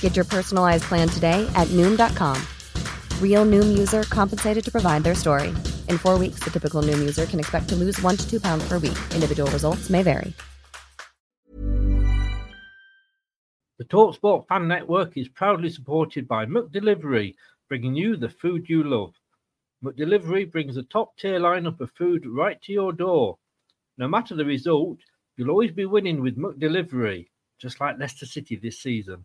Get your personalized plan today at Noom.com. Real Noom user compensated to provide their story. In four weeks, the typical Noom user can expect to lose one to two pounds per week. Individual results may vary. The TalkSport Fan Network is proudly supported by McDelivery, bringing you the food you love. McDelivery brings a top tier lineup of food right to your door. No matter the result, you'll always be winning with McDelivery, just like Leicester City this season.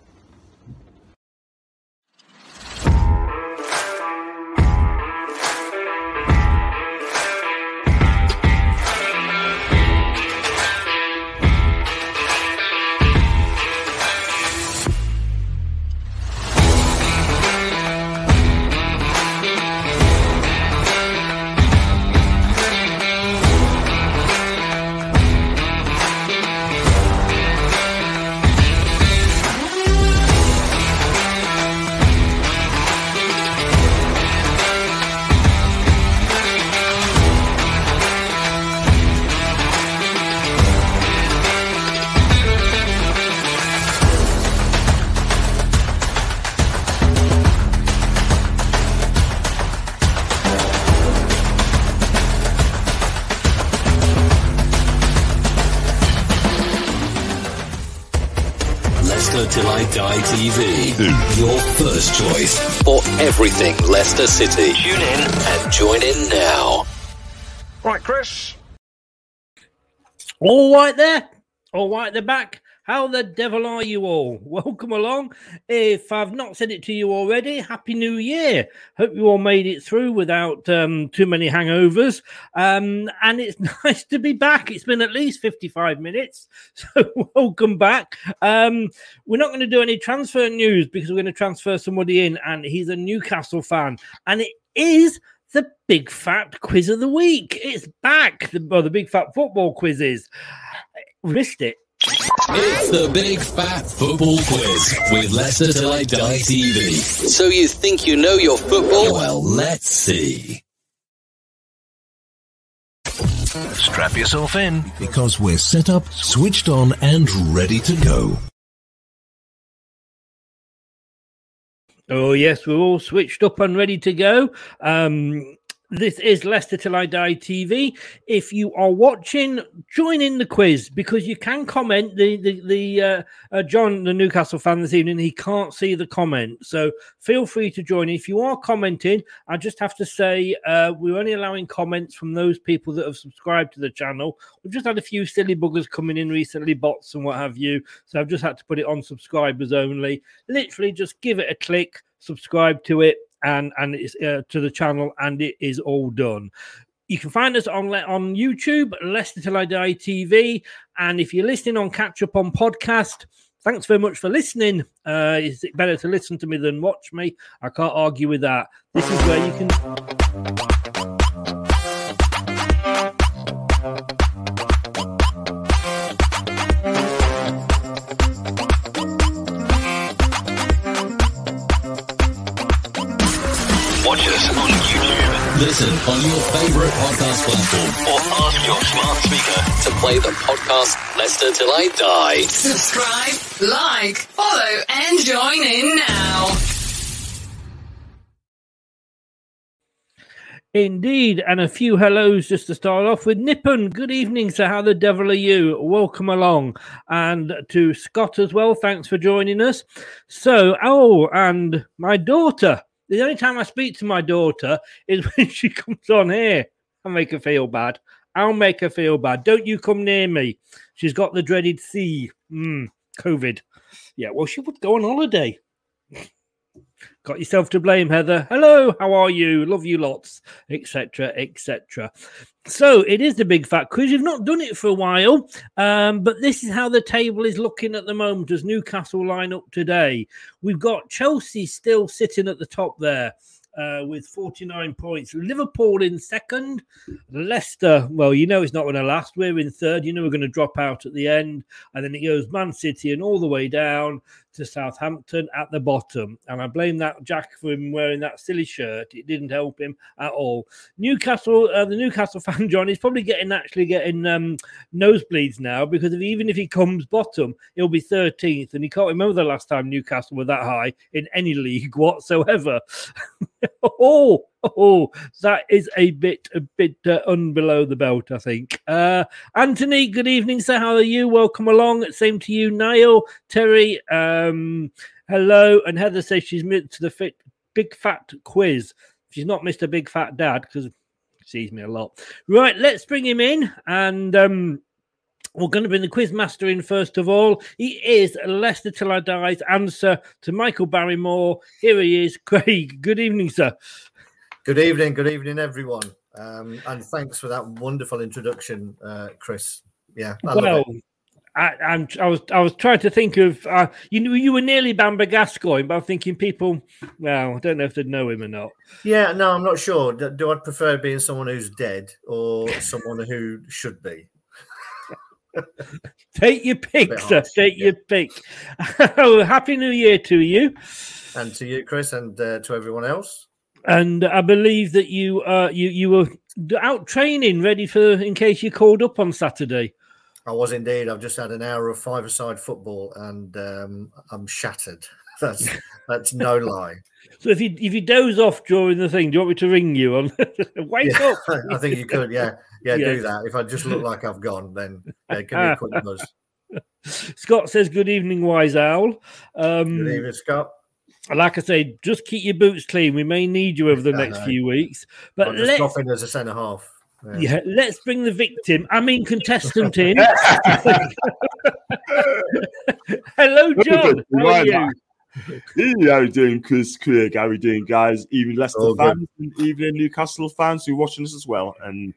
TV. Mm. Your first choice for everything Leicester City. Tune in and join in now. Right, Chris. All right there. All right, the back. How the devil are you all? Welcome along. If I've not said it to you already, Happy New Year. Hope you all made it through without um, too many hangovers. Um, and it's nice to be back. It's been at least 55 minutes. So, welcome back. Um, we're not going to do any transfer news because we're going to transfer somebody in, and he's a Newcastle fan. And it is the Big Fat Quiz of the Week. It's back. The, well, the Big Fat Football Quizzes. Missed it. It's the Big Fat Football Quiz with Leicester Till I Die TV. So you think you know your football? Well, let's see. Strap yourself in because we're set up, switched on, and ready to go. Oh, yes, we're all switched up and ready to go. Um, this is Leicester Till I Die TV. If you are watching, join in the quiz because you can comment. The the the uh, uh, John, the Newcastle fan this evening, he can't see the comment, so feel free to join. If you are commenting, I just have to say uh, we're only allowing comments from those people that have subscribed to the channel. We've just had a few silly buggers coming in recently, bots and what have you. So I've just had to put it on subscribers only. Literally, just give it a click, subscribe to it and and it's uh, to the channel, and it is all done. You can find us on on YouTube, Leicester Till I Die TV, and if you're listening on Catch Up on Podcast, thanks very much for listening. Uh, is it better to listen to me than watch me? I can't argue with that. This is where you can. Listen on your favourite podcast platform or ask your smart speaker to play the podcast Leicester Till I Die. Subscribe, like, follow, and join in now. Indeed, and a few hellos just to start off with. Nippon, good evening, sir. How the devil are you? Welcome along. And to Scott as well, thanks for joining us. So, oh, and my daughter. The only time I speak to my daughter is when she comes on here. I make her feel bad. I'll make her feel bad. Don't you come near me. She's got the dreaded C. Mm, COVID. Yeah, well, she would go on holiday. Got yourself to blame, Heather. Hello, how are you? Love you lots, etc., etc. So it is the big fat quiz. We've not done it for a while, um, but this is how the table is looking at the moment as Newcastle line up today. We've got Chelsea still sitting at the top there uh, with 49 points. Liverpool in second. Leicester, well, you know it's not going to last. We're in third. You know we're going to drop out at the end. And then it goes Man City and all the way down to Southampton at the bottom. And I blame that Jack for him wearing that silly shirt. It didn't help him at all. Newcastle, uh, the Newcastle fan, John, is probably getting actually getting um, nosebleeds now because if, even if he comes bottom, he'll be 13th. And he can't remember the last time Newcastle were that high in any league whatsoever. oh, oh, that is a bit, a bit uh, unbelow the belt, I think. Uh, Anthony, good evening, sir. How are you? Welcome along. Same to you, Niall, Terry. Um, hello, and Heather says she's missed the fit, big fat quiz. She's not Mr. Big Fat Dad because sees me a lot. Right, let's bring him in and. Um, we're going to bring the quiz master in first of all. He is Leicester Till I Die's answer to Michael Barrymore. Here he is, Craig. Good evening, sir. Good evening, good evening, everyone. Um, and thanks for that wonderful introduction, uh, Chris. Yeah, I well, I, I'm, I was I was trying to think of uh, you know you were nearly Bamber Gascoigne, but I'm thinking people. Well, I don't know if they'd know him or not. Yeah, no, I'm not sure. Do, do I prefer being someone who's dead or someone who should be? Take your pick, sir. Take yeah. your pick. oh, happy New Year to you, and to you, Chris, and uh, to everyone else. And I believe that you uh, you you were out training, ready for in case you called up on Saturday. I was indeed. I've just had an hour of five-a-side football, and um, I'm shattered. That's that's no lie. So if you if you doze off during the thing, do you want me to ring you on? Wake yeah, up! I think you could. Yeah, yeah, do that. If I just look like I've gone, then yeah, give me a quick buzz. Scott says, "Good evening, wise owl." Um, Good evening, Scott. Like I say, just keep your boots clean. We may need you over the next few weeks. But I'm just let's as a centre half. Yeah. yeah. let's bring the victim. I mean, contestant in. Hello, John. How are you? how are you doing, Chris Craig? How are you doing, guys? Even Leicester oh, fans and even Newcastle fans who are watching us as well. And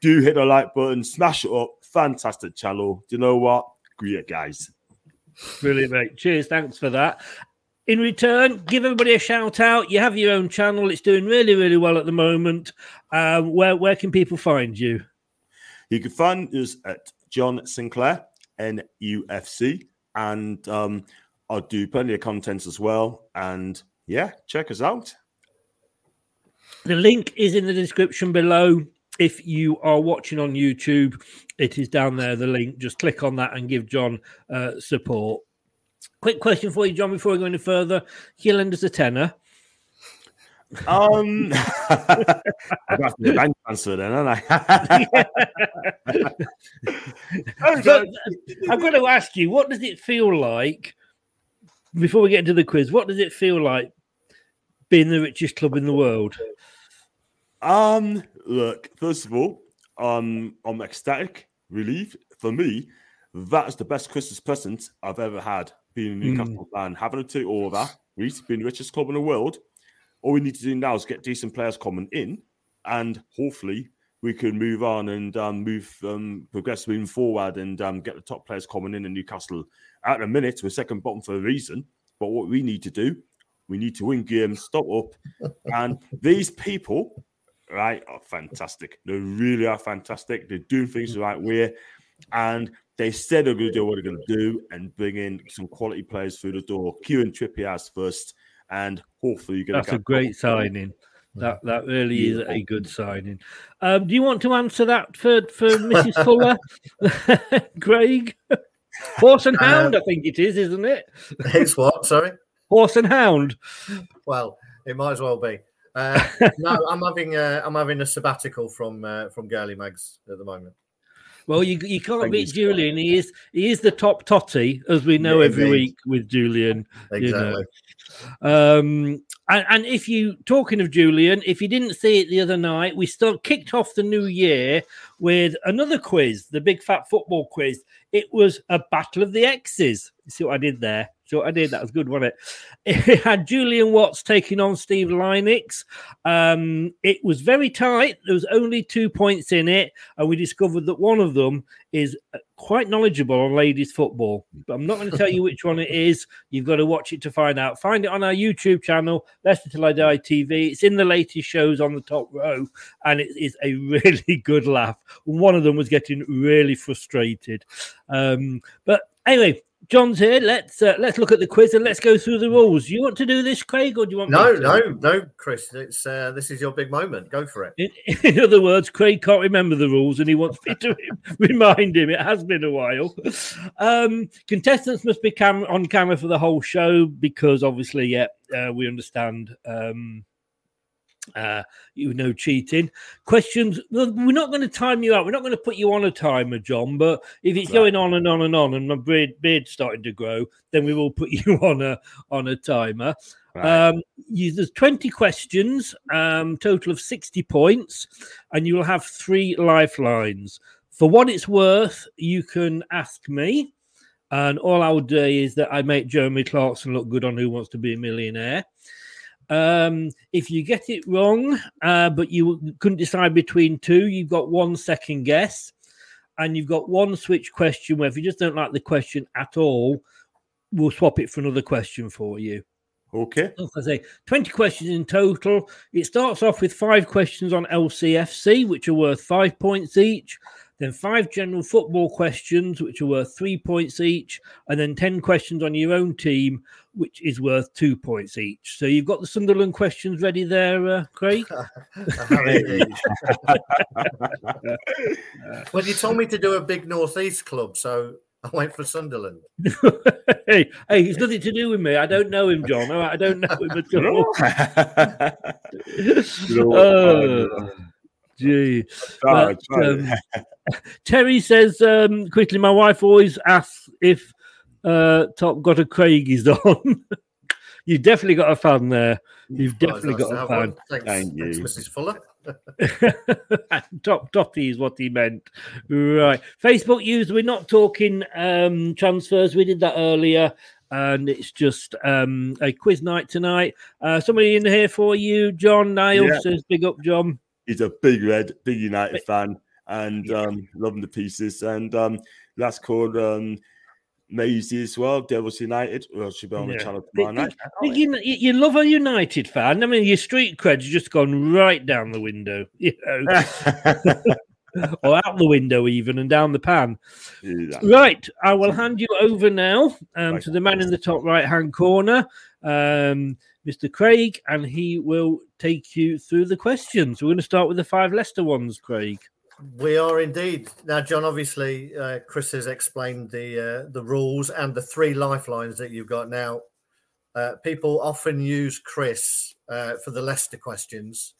do hit the like button, smash it up. Fantastic channel. Do you know what? Great, guys. Brilliant, mate. Cheers. Thanks for that. In return, give everybody a shout out. You have your own channel. It's doing really, really well at the moment. Um, where where can people find you? You can find us at John Sinclair NUFC, and um, I do plenty of content as well. And yeah, check us out. The link is in the description below. If you are watching on YouTube, it is down there. The link. Just click on that and give John uh, support. Quick question for you, John, before we go any further. Can lend us a tenner? Um, I've got the bank transfer then, haven't I? so, I'm going to ask you, what does it feel like before we get into the quiz? What does it feel like being the richest club in the world? Um, look, first of all, um, I'm ecstatic, relieved. For me, that's the best Christmas present I've ever had being a hmm. Newcastle mm. fan, having to take over, we've been the richest club in the world. All we need to do now is get decent players coming in, and hopefully we can move on and um, move um, progress moving forward and um, get the top players coming in in Newcastle. At the minute, we're second bottom for a reason. But what we need to do, we need to win games, stop up, and these people, right, are fantastic. They really are fantastic. They're doing things the right way, and they said they're going to do what they're going to do and bring in some quality players through the door. Q and Kieran Trippier first, and hopefully you're going to. That's a great signing. That that really is a good signing. Um, do you want to answer that for for Mrs. Fuller, Greg? Horse and Hound, Um, I think it is, isn't it? It's what? Sorry. Horse and Hound. Well, it might as well be. Uh, no, I'm having a, I'm having a sabbatical from uh, from Girly Mags at the moment. Well, you you can't beat Julian. He is he is the top totty, as we know Yeah, every indeed. week with Julian. you know. Exactly. Um, and, and if you talking of Julian, if you didn't see it the other night, we still kicked off the new year with another quiz, the big fat football quiz. It was a battle of the X's. You see what I did there? What I did? That was good, wasn't it? It had Julian Watts taking on Steve Linux. Um, it was very tight. There was only two points in it, and we discovered that one of them is uh, quite knowledgeable on ladies football. But I'm not going to tell you which one it is. You've got to watch it to find out. Find it on our YouTube channel, Leicester Till I Die TV. It's in the latest shows on the top row, and it is a really good laugh. One of them was getting really frustrated. Um, but anyway, John's here. Let's uh, let's look at the quiz and let's go through the rules. You want to do this, Craig, or do you want No, no, no, Chris. It's uh, this is your big moment. Go for it. In, in other words, Craig can't remember the rules and he wants me to remind him. It has been a while. Um, contestants must be cam- on camera for the whole show because, obviously, yeah, uh, we understand. Um, uh, you know, cheating questions. We're not going to time you out. We're not going to put you on a timer, John. But if it's going on and on and on, and my beard beard's starting to grow, then we will put you on a on a timer. Um, you, there's 20 questions, um, total of 60 points, and you will have three lifelines. For what it's worth, you can ask me, and all i'll do is that I make Jeremy Clarkson look good on Who Wants to Be a Millionaire. Um, if you get it wrong, uh, but you couldn't decide between two, you've got one second guess, and you've got one switch question where if you just don't like the question at all, we'll swap it for another question for you. Okay. As I say, 20 questions in total. It starts off with five questions on LCFC, which are worth five points each. Then five general football questions, which are worth three points each. And then 10 questions on your own team, which is worth two points each. So you've got the Sunderland questions ready there, uh, Craig? well, you told me to do a big northeast club, so I went for Sunderland. hey, hey, it's nothing to do with me. I don't know him, John. I don't know him at all. oh, gee. Try, But, um, Terry says um, quickly. My wife always asks if uh, Top got a Craigie's on. You've definitely got a fan there. You've Well, definitely nice got a have fan. one. Thanks, thanks, Mrs. Fuller. Top Totty is what he meant. Right. Facebook user, we're not talking um, transfers. We did that earlier. And it's just um, a quiz night tonight. Uh, somebody in here for you, John Niall Yeah. says, Big up, John. He's a big red, big United fan, and um, loving the pieces. And um, that's called um, Maisie as well, Devils United. Well, she'll be on the channel tomorrow night. You, you love a United fan. I mean, your street cred's just gone right down the window, you know, or out the window even, and down the pan. Right, I will hand you over now um, to the man in the top right hand corner, um, Mr. Craig, and he will take you through the questions. We're going to start with the five Leicester ones, Craig. We are indeed now, John. Obviously, uh, Chris has explained the uh, the rules and the three lifelines that you've got now. Uh, people often use Chris uh, for the Leicester questions.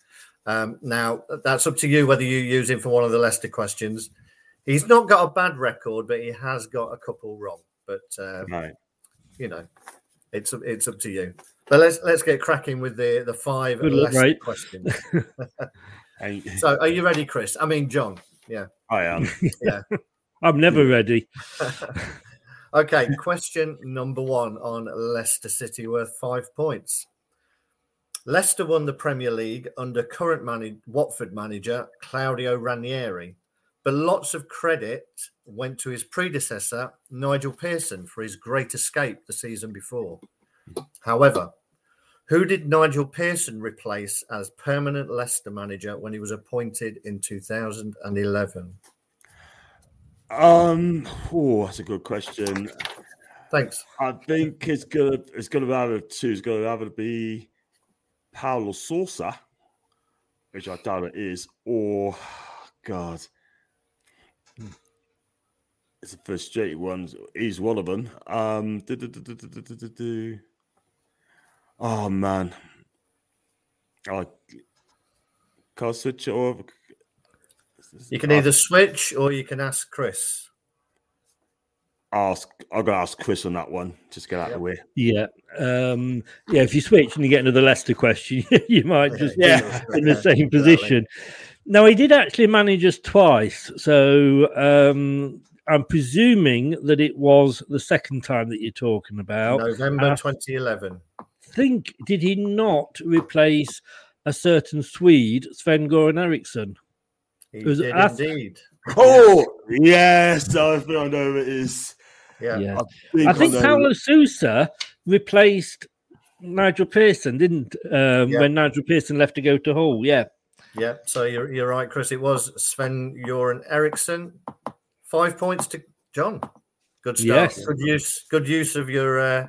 Um, now, that's up to you whether you use him for one of the Leicester questions. He's not got a bad record, but he has got a couple wrong. But um, Right. you know, it's it's up to you. But let's let's get cracking with the the five Good luck, Leicester mate. questions. so, are you ready, Chris? I mean, John. Yeah. I am. Yeah. I'm never ready. Okay, question number one on Leicester City worth five points. Leicester won the Premier League under current man- Watford manager Claudio Ranieri, but lots of credit went to his predecessor Nigel Pearson for his great escape the season before. However, who did Nigel Pearson replace as permanent Leicester manager when he was appointed in 2011? Um, oh, that's a good question. Thanks. I think it's gonna it's gonna be either two. It's gonna either be Paulo Sousa which I doubt it is, or God, it's a frustrating one. He's one of them. Um, do, do, do, do, do, do, do, do, do. Oh man, I can't switch it over. You can either switch or you can ask Chris. ask. I'll go ask Chris on that one. Just get out of the way. Yeah. Um, yeah, if you switch and you get another Leicester question, you might just be Yeah. in the same position. Now, he did actually manage us twice. So um, I'm presuming that it was the second time that you're talking about. November 2011. Think, did he not replace a certain Swede, Sven Goran Eriksson? He was did af- indeed. Oh yes, I think I know who it is. Yeah, Yeah. think I think know. Paulo Sousa replaced Nigel Pearson, didn't um, Yeah. when Nigel Pearson left to go to Hull? Yeah. Yeah, so you're, you're right, Chris. It was Sven Goran Eriksson. Five points to John. Good start. Yes. Good use. Good use of your uh,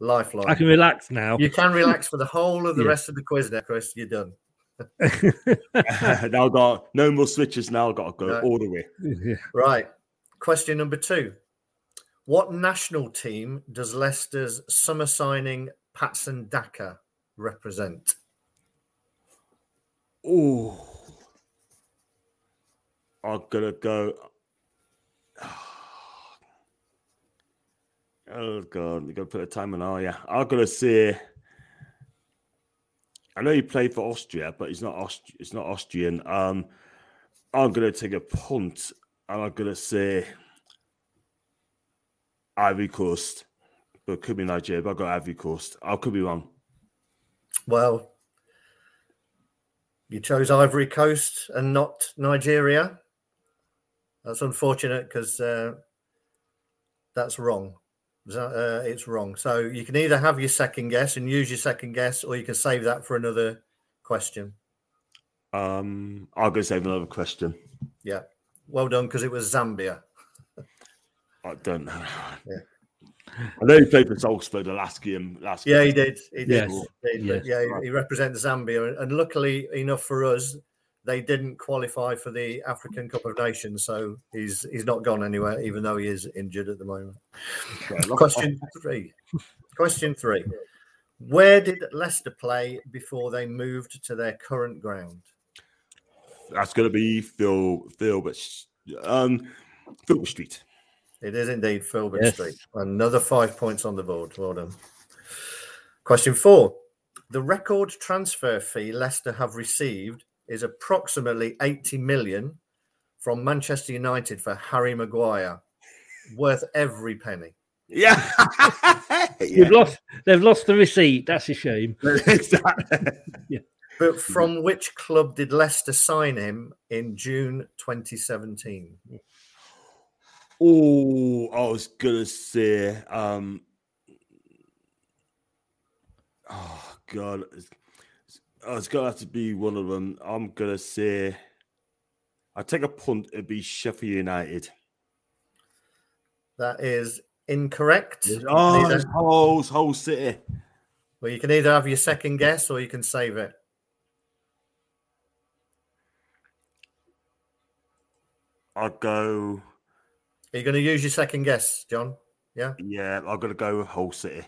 lifeline. I can relax now. You can relax for the whole of the Yeah. rest of the quiz, there, Chris. You're done. now got no more switches. Now got to go No. all the way. Right. Question number two. What national team does Leicester's summer signing Patson Daka represent? Oh, I'm gonna go. Oh god, you gotta put a time on. Oh yeah, I'm gonna say. I know he played for Austria, but he's not Aust- It's not Austrian. Um, I'm gonna take a punt, and I'm gonna say Ivory Coast, but could be Nigeria. But I've got Ivory Coast. I could be wrong. Well, you chose Ivory Coast and not Nigeria. That's unfortunate because uh, that's wrong. Is that, Uh, it's wrong. So you can either have your second guess and use your second guess, or you can save that for another question. Um, I'll go save another question. Yeah. Well done because it was Zambia. I don't know. Yeah. I know he played for Salzburg the last game. Last Yeah, he did. He did. Yes. He did. Yes. Yeah, he- he represents Zambia, and- and luckily enough for us, they didn't qualify for the African Cup of Nations, so he's he's not gone anywhere, even though he is injured at the moment. Question three. Question three. Where did Leicester play before they moved to their current ground? That's going to be Phil. Phil, but um, Phil Street. It is indeed Filbert Yes. Street. Another five points on the board. Well done. Question four. The record transfer fee Leicester have received is approximately 80 million from Manchester United for Harry Maguire, worth every penny. Yeah, They've lost. They've lost the receipt. That's a shame. exactly. But from which club did Leicester sign him in June 2017? Oh, I was gonna say. Um, oh God, it's, oh, it's gonna have to be one of them. I'm gonna say. I take a punt. It'd be Sheffield United. That is incorrect. Oh, either- it's whole whole city. well, you can either have your second guess or you can save it. I'll go. Are you going to use your second guess, John? Yeah. Yeah, I've got to go with Hull City.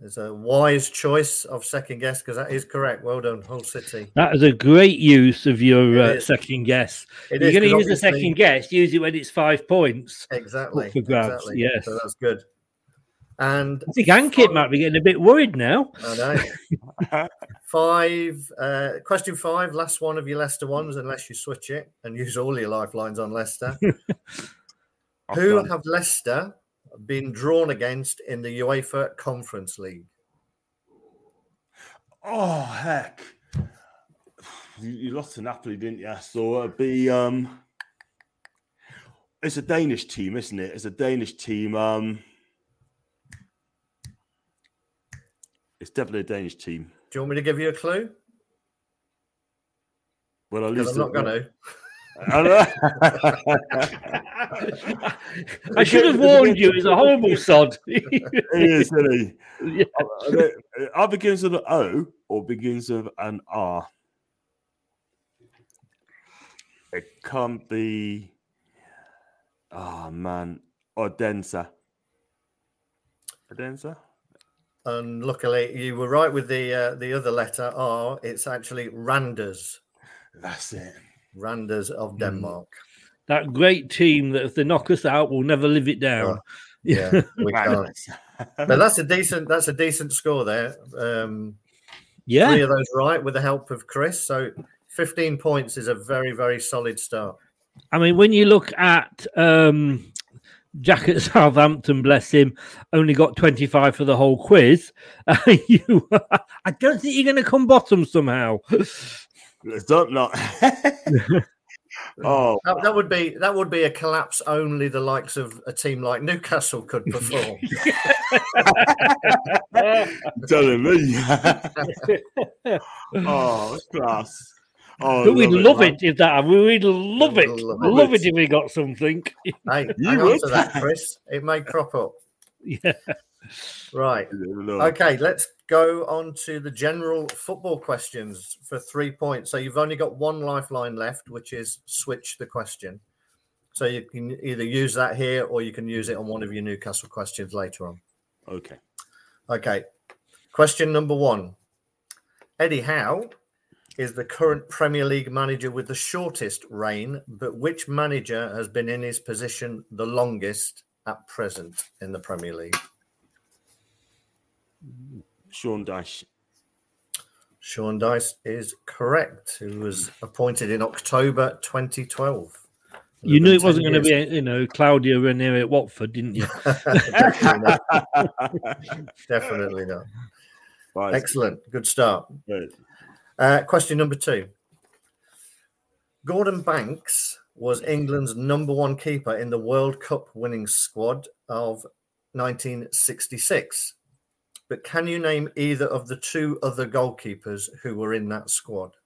It's a wise choice of second guess because that is correct. Well done, Hull City. That is a great use of your uh, second guess. It You're going to use the second guess. Use it when it's five points. Exactly. Up for grabs. exactly. Yes. So that's good. And I think Ankit might be getting a bit worried now. I know. five. Uh, question five. Last one of your Leicester ones, unless you switch it and use all your lifelines on Leicester. Who done. have Leicester been drawn against in the UEFA Conference League? Oh heck! You, you lost to Napoli, didn't you? So it'd be um, it's a Danish team, isn't it? It's a Danish team. Um, it's definitely a Danish team. Do you want me to give you a clue? Well, at least I'm not going to. I know. I should have warned you. He's a horrible sod. He is, isn't he? Yeah. Uh, begins with an O or begins with an R. It can't be. Oh man, Odense. Odense. And luckily, you were right with the uh, the other letter R. It's actually Randers. That's it. Randers of Denmark. That great team that if they knock us out, we'll never live it down. Yeah, we can't. but that's a decent. That's a decent score there. Um, Yeah. three of those right with the help of Chris. So, fifteen points is a very very solid start. I mean, when you look at um, Jack at Southampton, bless him, only got 25 for the whole quiz. Uh, you, I don't think you're going to come bottom somehow. Let's don't not. oh, That, that would be that would be a collapse only the likes of a team like Newcastle could perform. telling me. oh, that's class. Oh, but we'd love love it if that. We'd love it. Love Love, it. it. if we got something. hey, You hang on would. to that, Chris. It may crop up. yeah. Right. Okay, let's go on to the general football questions for three points. So you've only got one lifeline left, which is switch the question. So you can either use that here or you can use it on one of your Newcastle questions later on. Okay. Okay. Question number one Eddie Howe is the current Premier League manager with the shortest reign, but which manager has been in his position the longest at present in the Premier League? Sean Dash. Sean Dyche is correct, who was appointed in October 2012. You knew it wasn't going to be, you know, Claudio Ranieri at Watford, didn't you? Definitely not. Definitely not. Right. Excellent. Good start. Good. Uh, question number two. Gordon Banks was England's number one keeper in the World Cup winning squad of 1966. But can you name either of the two other goalkeepers who were in that squad?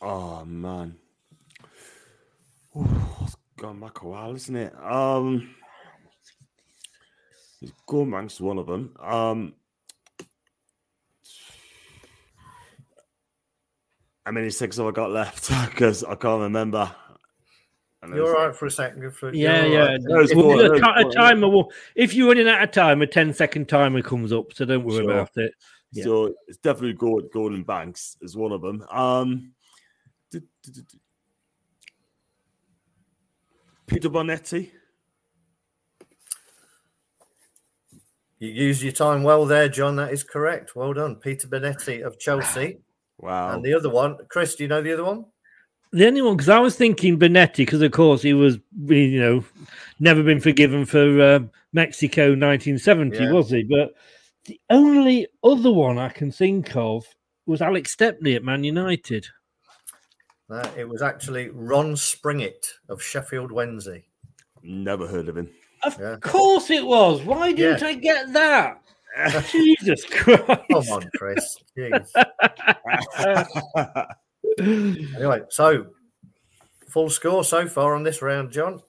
Oh man. Ooh, it's gone back a while, isn't it? Um Gormank's one of them. Um how many six have I got left? Because I can't remember. And You're there's- all right for a second. For, Yeah, you're yeah. right. No, it's We'll fine, do no, a, a timer will, if you're running out of time, a 10 second timer comes up, so don't worry Sure. about it. Yeah. So it's definitely Gordon, Gordon Banks is one of them. Um, Peter Bonetti. You use your time well there, John. That is correct. Well done. Peter Bonetti of Chelsea. Wow. And the other one, Chris, do you know the other one? The only one, because I was thinking Bonetti, because of course he was, you know, never been forgiven for uh, Mexico 1970, Yeah. was he? But the only other one I can think of was Alex Stepney at Man United. Uh, it was actually Ron Springett of Sheffield Wednesday. Never heard of him. Of Yeah. course it was. Why didn't Yeah. I get that? Jesus Christ. Come on, Chris. Jeez. Anyway, so full score so far on this round, John.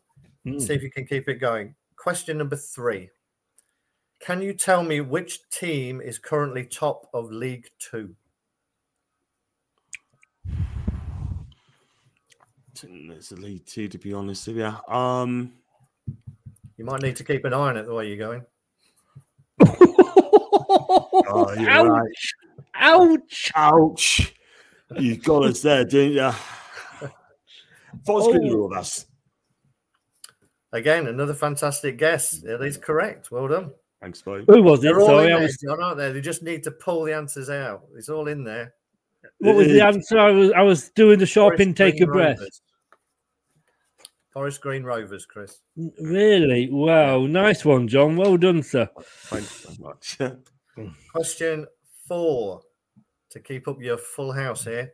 Hmm. See if you can keep it going. Question number three. Can you tell me which team is currently top of League Two? It's a lead two, to be honest with you. Um, You might need to keep an eye on it the way you're going. oh, you're Ouch. right. Ouch. Ouch. You got us there, didn't you? What's going Oh. with us? Again, another fantastic guess. It is correct. Well done. Thanks, bye. Who was it? They're all Sorry, in I there, John, aren't they? They just need to pull the answers out. It's all in there. what was the answer? I was I was doing the sharp Forest intake Green of breath. Rovers. Forest Green Rovers, Chris. Really? Wow. Nice one, John. Well done, sir. Thanks so much. Question four to keep up your full house here.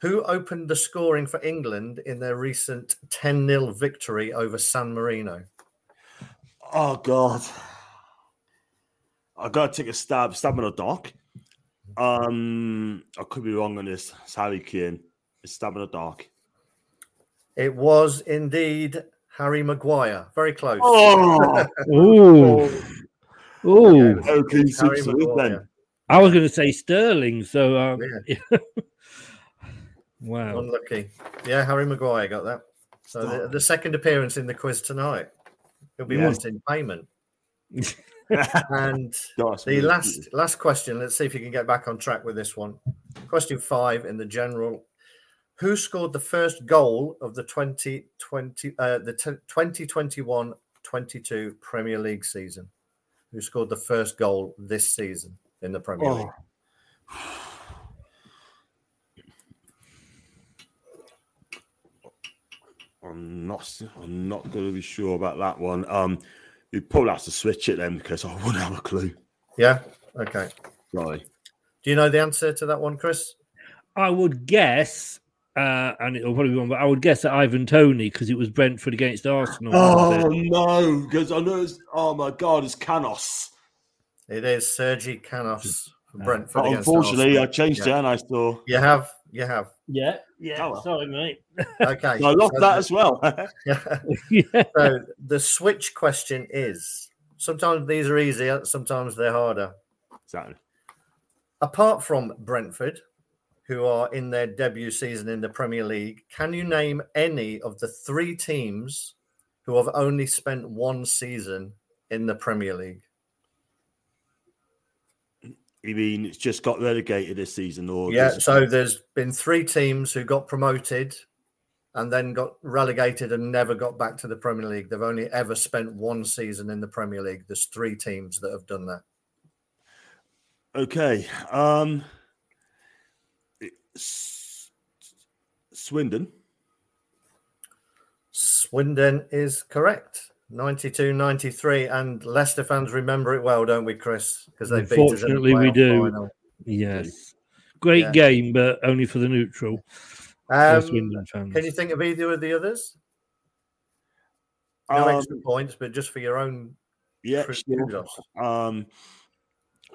Who opened the scoring for England in their recent 10 0 victory over San Marino? oh, God. I got to take a stab, stab in the dark. Um, I could be wrong on this. It's Harry Kane. It's stab in the dark. It was indeed Harry Maguire. Very close. Oh, Ooh. Ooh. okay, Harry Simpson, then. Maguire. I was going to say Sterling. So, um, Wow. Unlucky. Yeah, Harry Maguire got that. So the, the second appearance in the quiz tonight. He'll be Yeah. wanting payment. and That's the really last cute. last question. Let's see if you can get back on track with this one. Question five in the general. Who scored the first goal of the 2020 uh, the 2021-22 Premier League season? Who scored the first goal this season in the Premier Oh. League? I'm not. I'm not going to be sure about that one. Um, you probably have to switch it then because I wouldn't have a clue. Yeah. Okay. Sorry. Do you know the answer to that one, Chris? I would guess, uh, and it'll probably be wrong, but I would guess that Ivan Toney because it was Brentford against Arsenal. Oh no! Because I know. It's, oh my god! It's Canos. It is Sergi Canos from Uh, Brentford. But unfortunately, Arsenal. I changed Yeah. it and I saw. You have, you have. Yeah, yeah. Oh, well. Sorry, mate. Okay. I lost so that the- as well. Yeah. yeah. So the switch question is: sometimes these are easier, sometimes they're harder. exactly. Apart from Brentford, who are in their debut season in the Premier League, can you name any of the three teams who have only spent one season in the Premier League? You mean it's just got relegated this season, or Yeah, there's- so there's been three teams who got promoted and then got relegated and never got back to the Premier League. They've only ever spent one season in the Premier League. There's three teams that have done that. Okay. Um Swindon. Swindon is correct. 92 93. And Leicester fans remember it well, don't we, Chris? Because they beat us in the Unfortunately, we do. final. Yes. Great Yeah. game, but only for the neutral. Um, fans. Can you think of either of the others? No Um, extra points, but just for your own Yeah, Chris sure. Um,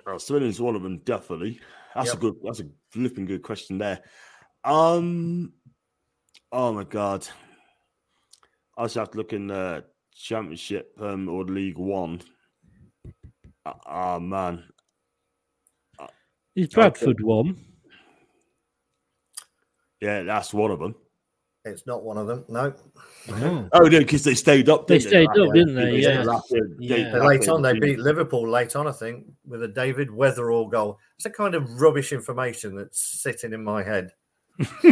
oh, Swindon's one of them, definitely. That's Yep. a good. That's a flipping good question there. Um, oh my god, I just have to look in the Championship um, or League One. Ah man, Is Bradford one? yeah, that's one of them. It's not one of them. No. Oh. Oh no, because they stayed up. They didn't stayed That up, year? didn't they? They Yeah. stayed Yeah. they- late on, they year. beat Liverpool late on, I think, with a David Wetherall goal. It's a kind of rubbish information that's sitting in my head.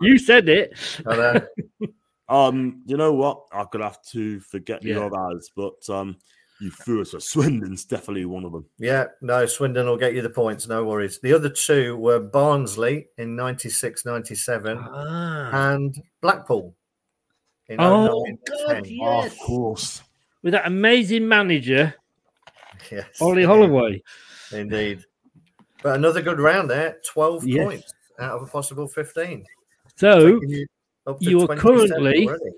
you said it. I know. Um, you know what? I could have to forget Yeah. the others, but um, you threw us. a Swindon's definitely one of them. Yeah, no, Swindon will get you the points, no worries. The other two were Barnsley in 96 97 Ah. and Blackpool in Oh, 09 God, 10. yes. Of course. With that amazing manager, Yes, Ollie Holloway. indeed. But another good round there 12 Yes. points out of a possible 15. So Taking you up to you are currently already.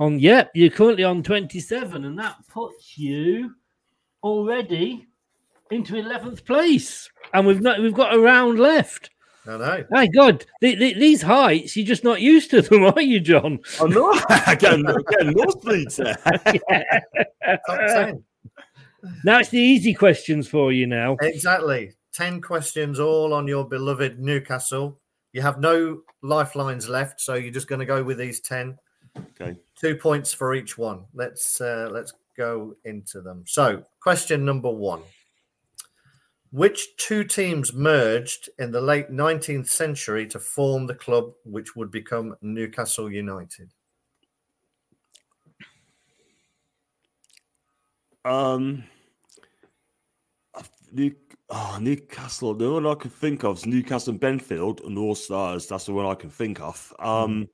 on, yep, you're currently on 27, and that puts you already into 11th place. And we've not, we've got a round left. I know. My God, the, the, these heights, you're just not used to them, are you, John? Oh no! again, again, nosebleeds there. Top 10. Now it's the easy questions for you now. Exactly. 10 questions all on your beloved Newcastle. You have no lifelines left, so you're just going to go with these 10. Okay. Two points for each one. Let's uh, let's go into them. So, question number 1. Which two teams merged in the late 19th century to form the club which would become Newcastle United? Um, New, oh, Newcastle. The one I can think of is Newcastle and Benfield and All Stars. That's the one I can think of. Um,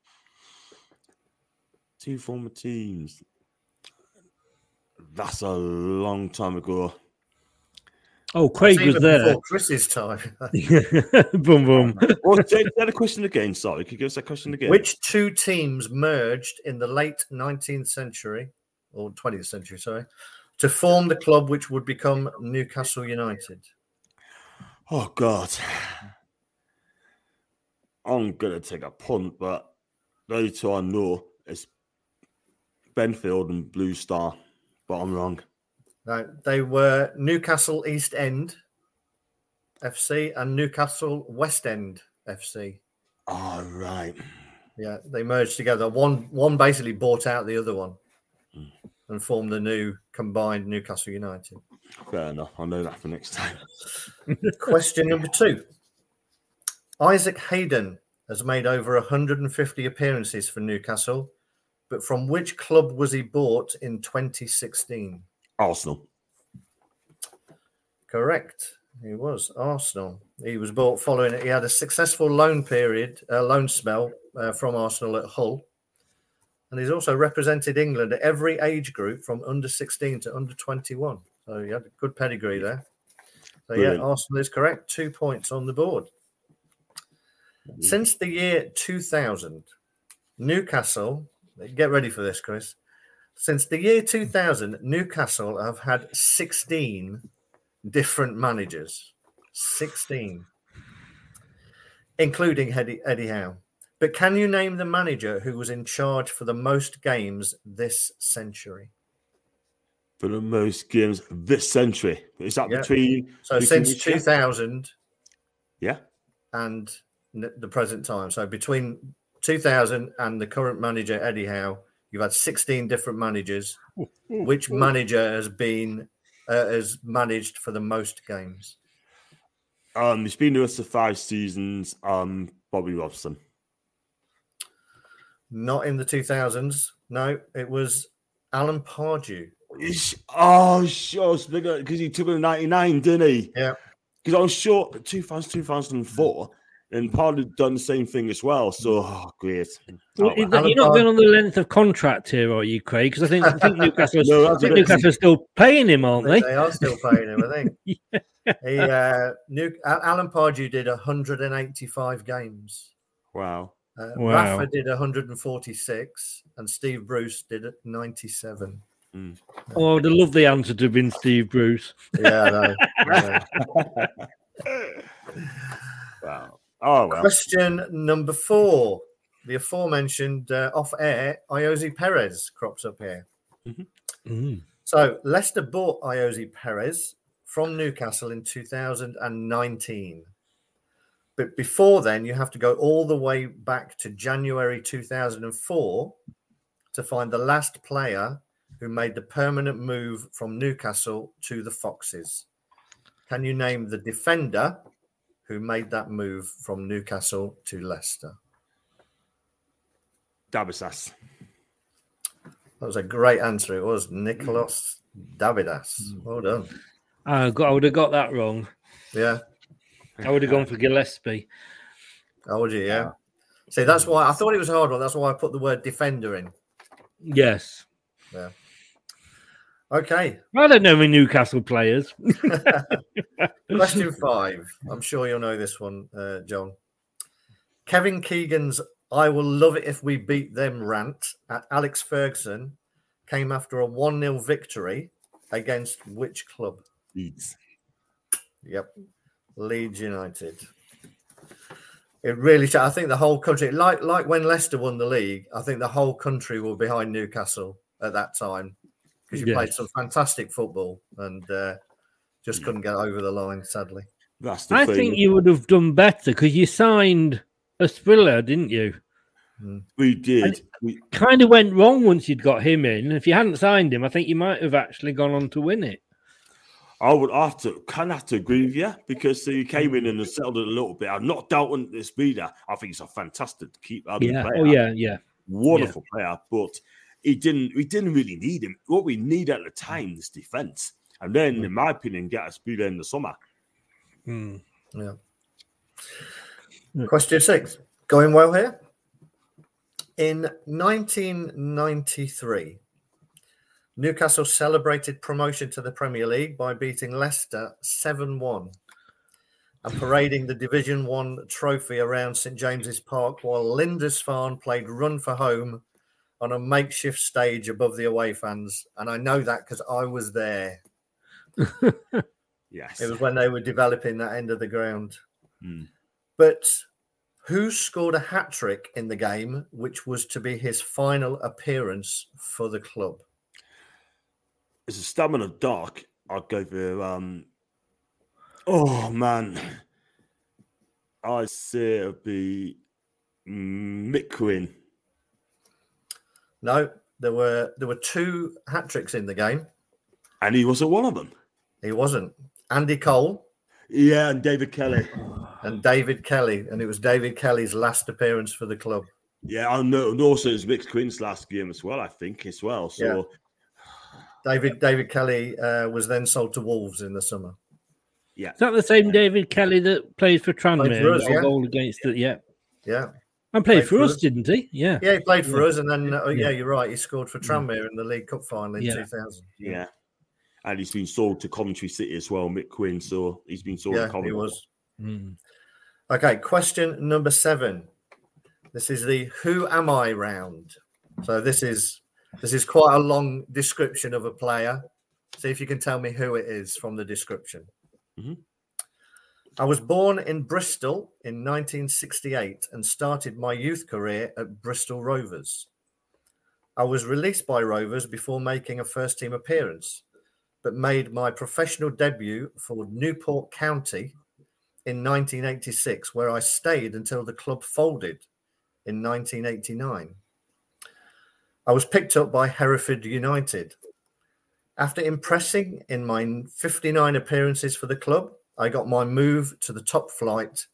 two former teams. That's a long time ago. Oh, Craig was there. Before Chris's time. boom, boom. Well, say say the question again. Sorry, could you give us that question again? Which two teams merged in the late 19th century or 20th century, sorry, to form the club which would become Newcastle United? Oh God, I'm gonna take a punt, but only two I know is Benfield and Blue Star, but I'm wrong. No, they were Newcastle East End FC and Newcastle West End FC. Oh, right. Yeah, they merged together. One one basically bought out the other one. And form the new combined Newcastle United. Fair enough. I'll know that for next time. Question number two. Isaac Hayden has made over 150 appearances for Newcastle, but from which club was he bought in 2016? Arsenal. Correct. He was Arsenal. He was bought following it. He had a successful loan period, uh, loan spell uh, from Arsenal at Hull, and he's also represented England at every age group from under 16 to under 21. So he had a good pedigree there. So Brilliant. yeah, Arsenal is correct. Two points on the board. Mm-hmm. Since the year 2000, Newcastle, get ready for this, Chris. Since the year 2000, Newcastle have had 16 different managers. 16, including Eddie, Eddie Howe. But can you name the manager who was in charge for the most games this century? For the most games this century. Is that Yeah. between. So since 2000 Yeah. and the present time. So between 2000 and the current manager Eddie Howe, you've had 16 different managers. Which manager has been uh, has managed for the most games? Um, he's been with us for five seasons. Um, Bobby Robson. Not in the 2000s. No, it was Alan Pardew. Oh, sure. Because he took it in 99, didn't he? Yeah. Because I was sure 2000, 2004, and Pard had done the same thing as well. So, oh, great. Well, Oh, is you're not going on the length of contract here, are you, Craig? Because I think, I think Newcastle, No, I that's think what it is. Newcastle are still paying him, aren't they? They are still paying him, I think. He, uh, New, Alan Pardew did 185 games. Wow. Uh, Wow. Rafa did 146, and Steve Bruce did 97. Oh, I would have loved the answer to have been Steve Bruce. Yeah, I know. Wow. Oh, well. Question number four. The aforementioned uh, off air Ayoze Perez crops up here. So Leicester bought Ayoze Perez from Newcastle in 2019. But before then, you have to go all the way back to January 2004 to find the last player who made the permanent move from Newcastle to the Foxes. Can you name the defender who made that move from Newcastle to Leicester? Dabizas. That was a great answer. It was Nicolas Dabizas. Well done. I, got, I would have got that wrong. Yeah. I would have gone for Gillespie. How would you? Yeah. See, that's why I thought it was a hard one. That's why I put the word defender in. Yes. Yeah. Okay. I don't know any Newcastle players. Question five. I'm sure you'll know this one, uh, John. Kevin Keegan's I will love it if we beat them rant at Alex Ferguson came after a 1 0 victory against which club? Leeds. Yep. Leeds United. It really, I think the whole country, like like when Leicester won the league, I think the whole country were behind Newcastle at that time because you Yes. played some fantastic football and uh, just couldn't get over the line, sadly. That's the I thing. think you would have done better because you signed Asprilla, didn't you? We did. We, Kind of went wrong once you'd got him in. If you hadn't signed him, I think you might have actually gone on to win it. I would have to kind of have to agree with you because he came in and settled it a little bit. I'm not doubting Asprilla. I think he's a fantastic keep Yeah. player. Oh, yeah, yeah. wonderful player, but he didn't. We didn't really need him. What we need at the time is defense, and then, Mm. in my opinion, get Asprilla in the summer. Yeah. Question six. Going well here. In 1993, Newcastle celebrated promotion to the Premier League by beating Leicester 7 1 and parading the Division 1 trophy around St James's Park while Lindisfarne played Run for Home on a makeshift stage above the away fans. And I know that because I was there. Yes. It was when they were developing that end of the ground. Hmm. But who scored a hat trick in the game, which was to be his final appearance for the club? It's a stamina dark. I'd go for um. Oh man, I say it'd be Mick Quinn. No, there were there were two hat tricks in the game. And he wasn't one of them. He wasn't. Andy Cole Yeah, and David Kelly. and David Kelly, and it was David Kelly's last appearance for the club. Yeah, and and also it's Mick Quinn's last game as well, I think, as well. So Yeah. David David Kelly uh, was then sold to Wolves in the summer. yeah. Is that the same David Kelly that plays for Tranmere? Played for us, and got yeah. goal against it, yeah. Yeah, And played, Played for for us, us. didn't he? Yeah. yeah, he played for Yeah. us, and then uh, yeah. Yeah. you're right. He scored for Tranmere in the League Cup final in Yeah. 2000. Yeah. And he's been sold to Coventry City as well, Mick Quinn. So he's been sold to Yeah, Coventry. he was. Mm. Okay, question number seven. This is the "Who am I?" round. So this is this is quite a long description of a player. See if you can tell me who it is from the description. Mhm. I was born in Bristol in 1968 and started my youth career at Bristol Rovers. I was released by Rovers before making a first team appearance, but made my professional debut for Newport County in 1986, where I stayed until the club folded in 1989. I was picked up by Hereford United. After impressing in my 59 appearances for the club, I got my move to the top flight,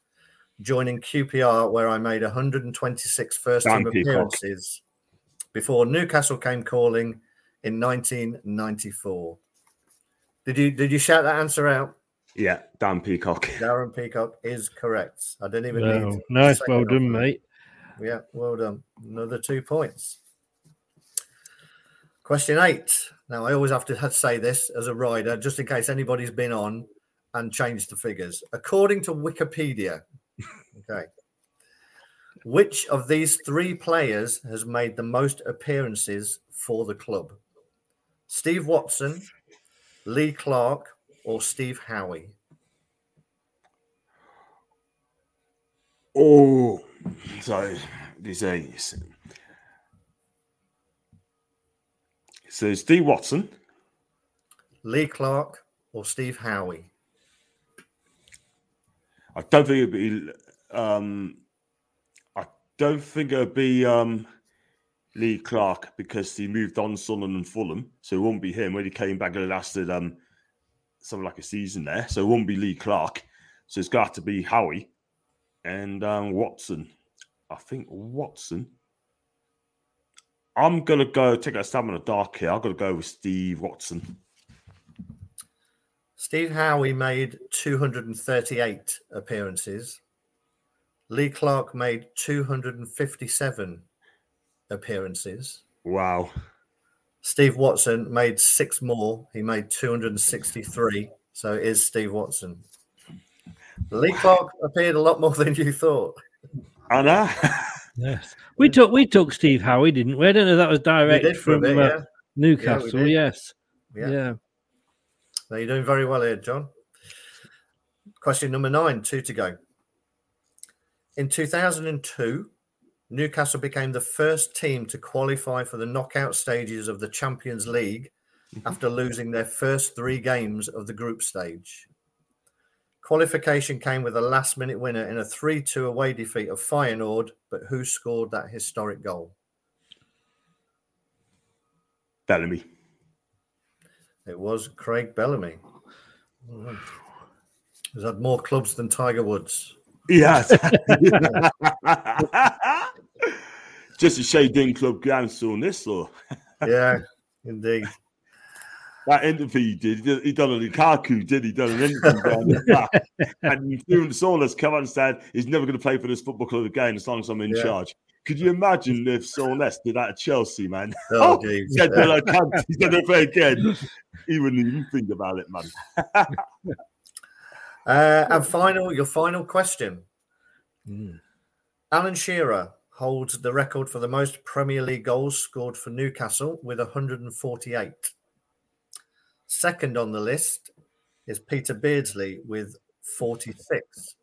joining QPR, where I made 126 first team appearances before Newcastle came calling in 1994. Did you did you shout that answer out? Yeah, Dan Peacock. Darren Peacock is correct. I didn't even Wow. need. Nice, well done, that. mate. Yeah, well done. Another two points. Question eight. Now, I always have to say this as a rider, just in case anybody's been on and changed the figures. According to Wikipedia, okay, which of these three players has made the most appearances for the club? Steve Watson, Lee Clark, or Steve Howie? Oh, so these eight. So Steve Watson. Lee Clark or Steve Howie? I don't think it'd be. Um, I don't think it'd be um, Lee Clark because he moved on Sunderland and Fulham, so it won't be him. When he came back, it lasted um, something like a season there, so it won't be Lee Clark. So it's got to be Howie and um, Watson. I think Watson. I'm gonna go take a stab in the dark here. I'm gonna go with Steve Watson. Steve Howie made 238 appearances. Lee Clark made 257 appearances. Wow. Steve Watson made six more. He made 263. So it is Steve Watson. Lee Clark appeared a lot more than you thought. I know. Yes. We took we took Steve Howie, didn't we? I don't know if that was direct did for a from bit, uh, yeah. Newcastle. did. yes. Yeah. Yeah. Now you're doing very well here, John. Question number nine, two to go. In 2002, Newcastle became the first team to qualify for the knockout stages of the Champions League after losing their first three games of the group stage. Qualification came with a last minute winner in a 3 2 away defeat of Feyenoord, but who scored that historic goal? Bellamy. It was Craig Bellamy. He's had more clubs than Tiger Woods. Yes. Just a shame didn't club grounds on this or Yeah, indeed. That interview he did. he did- He done a Lukaku, did he? Done an interview down the back. and Steven Saunders come out and said he's never going to play for this football club again as long as I'm in Yeah. charge. Could you imagine if Saunders did that at Chelsea, man? Oh, geez. he said, Yeah. I can't. He's never play again. He wouldn't even think about it, man. Uh, and final, your final question. Alan Shearer holds the record for the most Premier League goals scored for Newcastle with 148. Second on the list is Peter Beardsley with 46.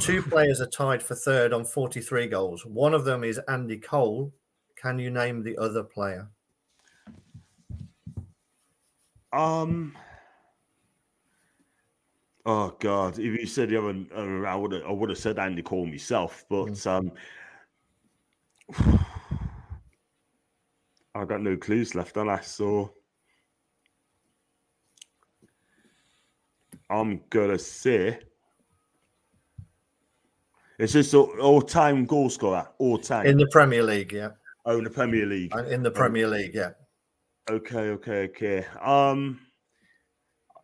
Two players are tied for third on 43 goals. One of them is Andy Cole. Can you name the other player? Um, Oh God! If you said the other, uh, I would have, I would have said Andy Cole myself, but um, I got no clues left, and I so I'm gonna say it's just all- all-time goal scorer, all time In the Premier League, yeah. Oh, in the Premier League. Uh, In the Premier League, yeah. Okay, okay, okay. Um,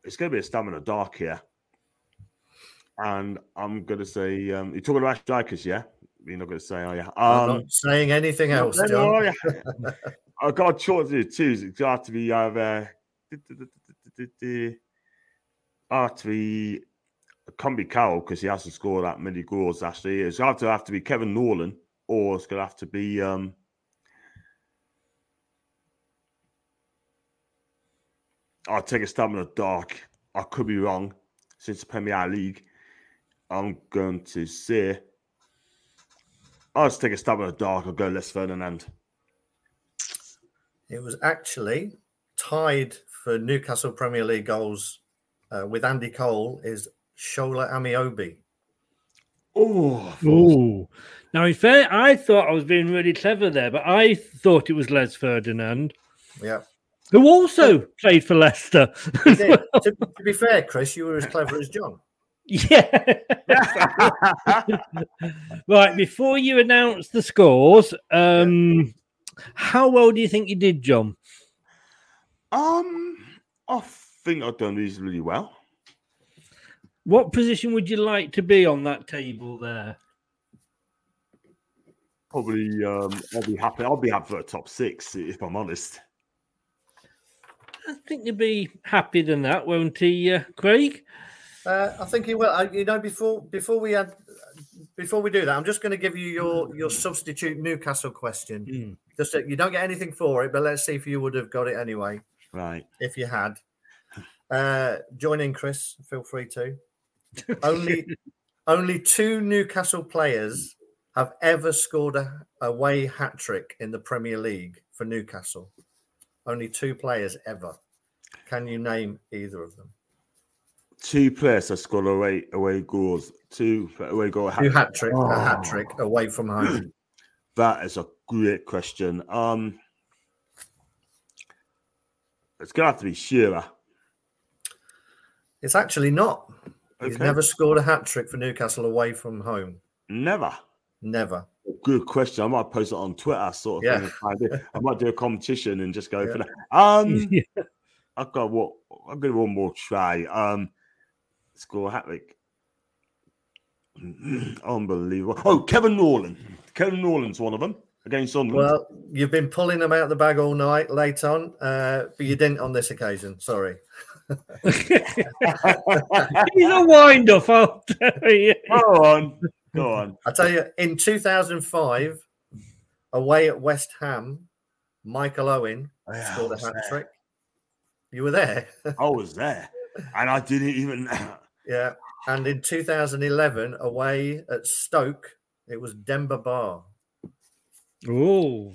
it's to be a stamina dark here, and I'm to say um, you're talking about strikers, yeah? You're not to say, yeah. I'm Um, not saying anything else, John. I've got a choice to choose. It's got to be either. It can't be Carroll because he hasn't scored that many goals. Actually, it's going to have to be Kevin Nolan, or it's going to have to be. um I'll take a stab in the dark. I could be wrong. Since the Premier League, I'm going to say. I'll just take a stab in the dark. I'll go Les Ferdinand. It was actually tied for Newcastle Premier League goals uh, with Andy Cole is Shola Ameobi. Oh, Oh, now in fair, I thought I was being really clever there, but I thought it was Les Ferdinand, Yeah. who also played for Leicester. He did. to, to be fair, Chris, you were as clever as John. Yeah. right. Before you announce the scores, um, how well do you think you did, John? Um, I think I've done reasonably well. What position would you like to be on that table there? Probably, um, I'll be happy. I'll be happy for a top six if I'm honest. I think you'd be happier than that, won't he, uh, Craig? Uh, I think he will. I, you know, before before we had before we do that, I'm just going to give you your your substitute Newcastle question. Just that you don't get anything for it, but let's see if you would have got it anyway. Right. If you had, uh, join in, Chris. Feel free to. Only only two Newcastle players have ever scored a away hat trick in the Premier League for Newcastle. Only two players ever. Can you name either of them? Two players have scored away away goals. Two away goal. Two hat trick, Oh, a hat trick away from home. That is a great question. Um, it's gonna have to be Shearer. It's actually not. He's never scored a hat trick for Newcastle away from home. Never. Never. Good question. I might post it on Twitter, sort of Yeah. thing. I, might do a competition and just go for that. Um, Yeah. I've got what? I'll give one more try. Um, score a hat trick. Unbelievable. Oh, Kevin Nolan. Kevin Nolan's one of them against Sunderland. Well, you've been pulling them out of the bag all night late on, uh, but you didn't on this occasion. Sorry. He's a wind up, I'll tell you. Go on. Go on. I tell you, in 2005, away at West Ham, Michael Owen Yeah, scored a hat there. trick. You were there. I was there, and I didn't even. yeah. And in 2011, away at Stoke, it was Demba Ba. Oh.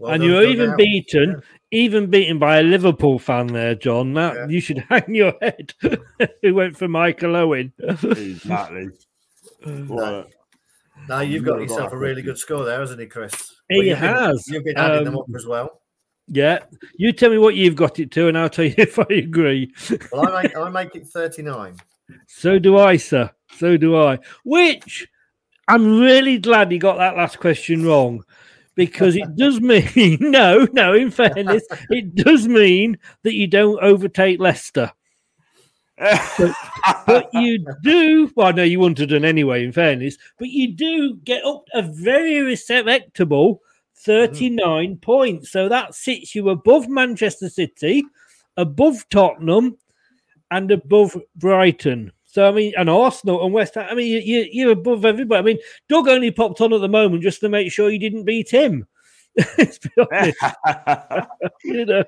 Well and done, you were even out. beaten, even beaten by a Liverpool fan there, John. That you should hang your head. Who went for Michael Owen? exactly. Well, Now you've got got yourself a really good score there, hasn't he, Chris? He you've been- has. You've been adding them Um, up as well. Yeah, you tell me what you've got it to, and I'll tell you if I agree. Well, I make I make it 39. So do I, sir. So do I. Which I'm really glad he got that last question wrong because it does mean, no, no, in fairness, it does mean that you don't overtake Leicester. but, but you do, well, no, you wouldn't have done anyway, in fairness, but you do get up a very respectable 39 mm. points. So that sits you above Manchester City, above Tottenham, and above Brighton. So I mean, and Arsenal and West Ham. I mean, you, you, you're above everybody. I mean, Doug only popped on at the moment just to make sure you didn't beat him. Let's be honest. you know.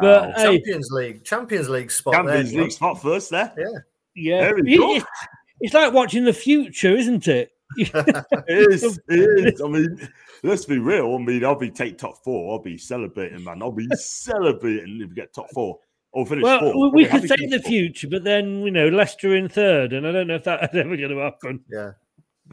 But hey, Champions League, Champions League spot Champions there. League spot first there. Yeah. yeah, There we It- go. It's, it's like watching the future, isn't it? It is. It is. I mean, let's be real. I mean, I'll be take top four. I'll be celebrating, man. I'll be celebrating if we get top four. Or finish Well, fourth. we- we Okay, could say finish the future, but then you know Leicester in third, and I don't know if that's ever going to happen. Yeah.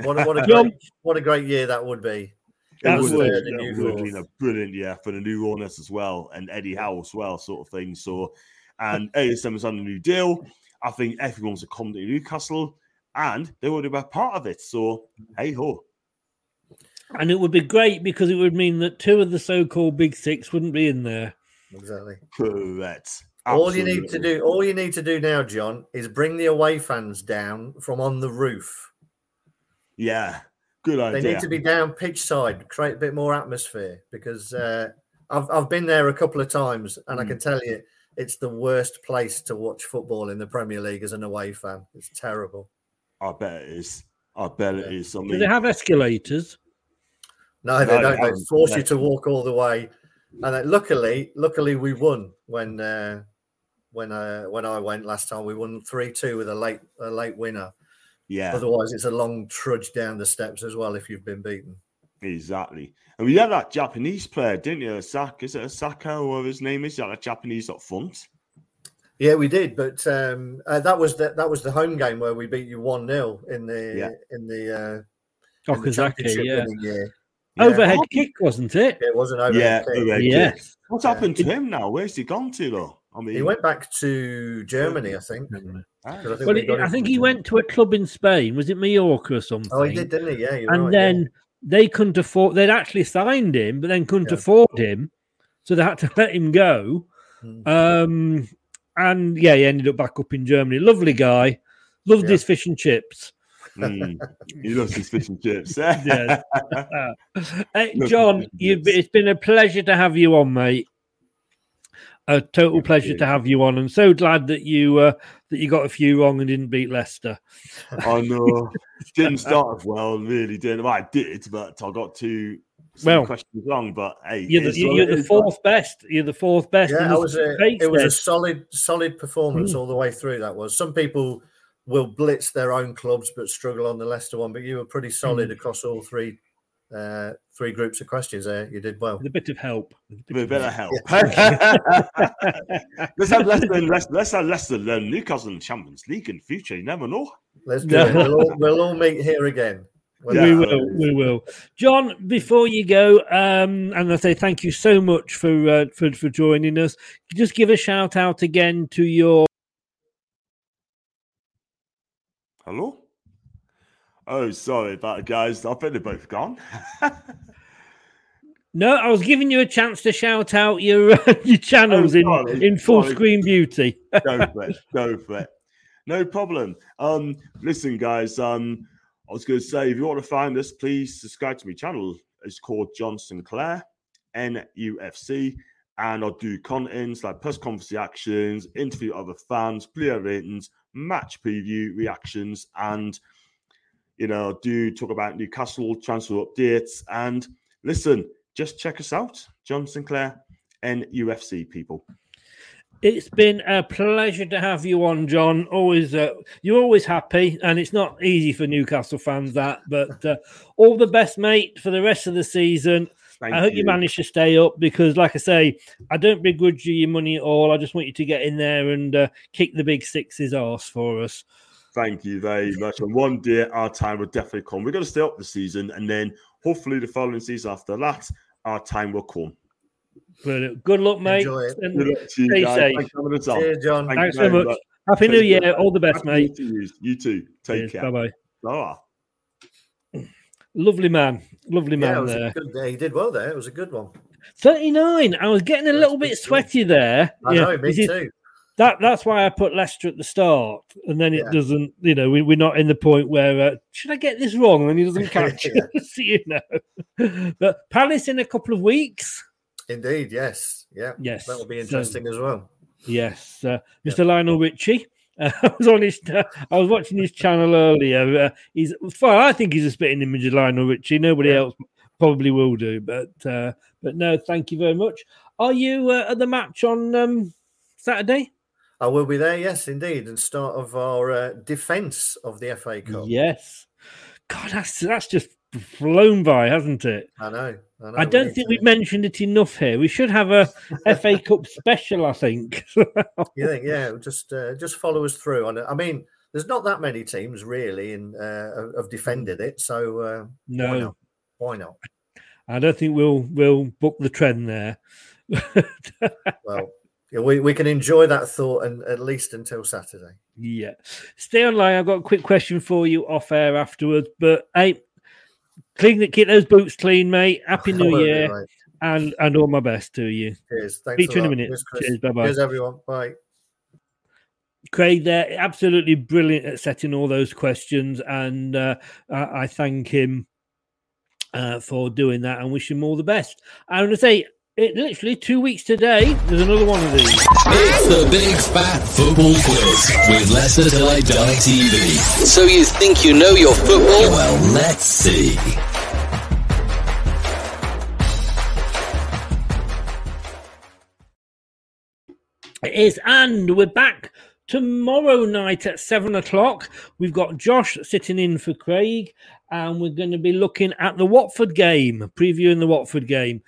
What a, what a great what a great year that would be. It That would, would, have the been- would have been a brilliant year for the new owners as well, and Eddie Howe as well, sort of thing. So, and ASM is on a new deal. I think everyone's a come to Newcastle, and they would have been part of it. So, hey ho. And it would be great because it would mean that two of the so-called big six wouldn't be in there. Exactly. Correct. All you need to do, all you need to do now, John, is bring the away fans down from on the roof. Yeah, good idea. They need to be down pitch side, create a bit more atmosphere because uh, I've I've been there a couple of times and I Mm. can tell you it's the worst place to watch football in the Premier League as an away fan. It's terrible. I bet it is. I bet it is. I Do they have escalators? No, they No, don't. They haven't. force No. you to walk all the way. And then luckily, luckily we won when uh, when uh, when I went last time. We won three two with a late a late winner. yeah, Otherwise, it's a long trudge down the steps as well if you've been beaten. exactly. And we had that Japanese player, didn't you? Saka, is it Osaka or his name is? Yeah, that Japanese up front. Yeah, we did, but um, uh, that was the that was the home game where we beat you one 0 in the Yeah. in the uh, in the championship yeah. winning year. Yeah. Overhead kick, wasn't it? It was an overhead Yeah, kick. overhead Yeah. kick. What's happened to him now? Where's he gone to, though? I mean, He went back to Germany, I think. Ah, 'cause I think Well, we he- I think he went to a club in Spain. Was it Mallorca or something? Oh, he did, didn't he? Yeah, and right, yeah. then they couldn't afford. They'd actually signed him, but then couldn't Yeah. afford him, so they had to let him go. Hmm. Um, and yeah, he ended up back up in Germany. Lovely guy, loved Yeah. his fish and chips. mm, he loves his fish and chips. Yes. Hey, John, you've, it's been a pleasure to have you on, mate. A total pleasure you. to have you on. I'm so glad that you uh, that you got a few wrong and didn't beat Leicester. I know. Didn't start off well, really didn't. Well, I did, but I got two Well, questions wrong. But hey, You're the, it's what you're the fourth best. You're the fourth best. Yeah, in it was a States it was a solid solid performance Mm. all the way through. That was. Some people will blitz their own clubs but struggle on the Leicester one, but you were pretty solid Mm. across all three uh, three groups of questions there. You did well. With a bit of help. With a bit With a of bit of help. help. let's have Leicester and Leicester. Let's have Leicester and Newcastle in Champions League in future. You never know. Let's do it. We'll all, we'll all meet here again. When we will, we will. John, before you go, um, and I say thank you so much for uh, for for joining us. Just give a shout out again to your Hello. Oh, sorry about it, guys. I think they're both gone. No, I was giving you a chance to shout out your uh, your channels Oh, in sorry, in full sorry. screen beauty. go for it. Go for it. No problem. Um, listen, guys. Um, I was going to say, if you want to find us, please subscribe to my channel. It's called John Sinclair, NUFC, and I'll do contents like press conference reactions, interview other fans, player ratings, match preview reactions, and you know, do talk about Newcastle transfer updates. And listen, just check us out, John Sinclair, NUFC people. It's been a pleasure to have you on, John. Always, uh, you're always happy, and it's not easy for Newcastle fans that. But uh, all the best, mate, for the rest of the season. Thank I hope you. you. manage to stay up because, like I say, I don't begrudge you your money at all. I just want you to get in there and uh, kick the big sixes arse for us. Thank you very much. And one day our time will definitely come. We're going to stay up the season, and then hopefully the following season after that, our time will come. Brilliant. Good luck, mate. Enjoy it. And Good luck to you stay guys. safe. Thanks for having us on. Cheers, John. Thank Thanks you so very much. Happy Take New Year. care. All the best, Happy mate. to you. You too. Take care. Bye bye. Bye. Lovely man. Lovely Yeah, it man was there. a good day. He did well there. It was a good one. 39. I was getting a little bit sweaty there. I Yeah, know, me this is- too. That that's why I put Leicester at the start, and then it Yeah. doesn't. You know, we, we're not in the point where uh, should I get this wrong, and he doesn't catch us. You know, but Palace in a couple of weeks. Indeed, yes. Yeah. Yes, That will be so- interesting as well. Yes, uh, Mr. Lionel Richie. Uh, I was on his. Uh, I was watching his channel earlier. Uh, he's well, I think he's a spitting image of Lionel Richie. Nobody else probably will do, but uh, but no, thank you very much. Are you uh, at the match on um, Saturday? I will be there, yes, indeed, and start of our uh, defence of the FA Cup. Yes. God, that's that's just flown by, hasn't it? I know. I, know, I don't think we've mentioned it enough here. We should have a FA Cup special, I think. you think? Yeah, just uh, just follow us through on it. I mean, there's not that many teams really in uh, have defended it, so uh, no, why not? Why not? I don't think we'll we'll book the trend there. well, yeah, we, we can enjoy that thought and at least until Saturday. Yeah. Stay online. I've got a quick question for you off air afterwards. But hey, clean keep those boots clean, mate. Happy New Year. Right. And and all my best to you. Cheers. Thanks. Speak to you in a minute. Cheers, Cheers bye bye. Cheers, everyone. Bye. Craig, they're absolutely brilliant at setting all those questions, and uh, I thank him uh, for doing that and wish him all the best. I'm going to say it literally two weeks today. There's another one of these. It's the Big Fat Football Quiz with Leicester Till I Die TV. So you think you know your football? Well, let's see. It is, and we're back tomorrow night at seven o'clock. We've got Josh sitting in for Craig, and we're going to be looking at the Watford game, previewing the Watford game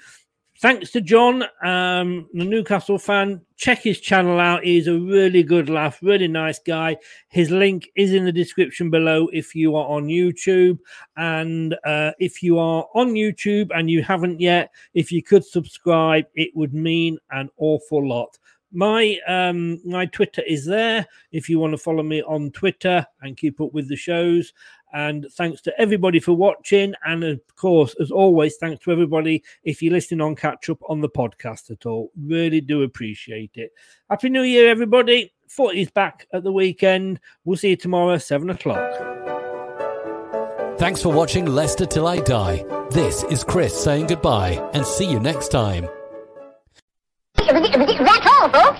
thanks to John, um, the Newcastle fan. Check his channel out. He's a really good laugh, really nice guy. His link is in the description below if you are on YouTube. And uh, if you are on YouTube and you haven't yet, if you could subscribe, it would mean an awful lot. My um my Twitter is there if you want to follow me on Twitter and keep up with the shows. And thanks to everybody for watching. And of course, as always, thanks to everybody if you're listening on catch up on the podcast at all. Really do appreciate it. Happy New Year, everybody. Footy's back at the weekend. We'll see you tomorrow, 7 o'clock. Thanks for watching Leicester Till I Die. This is Chris saying goodbye and see you next time. That's all, folks.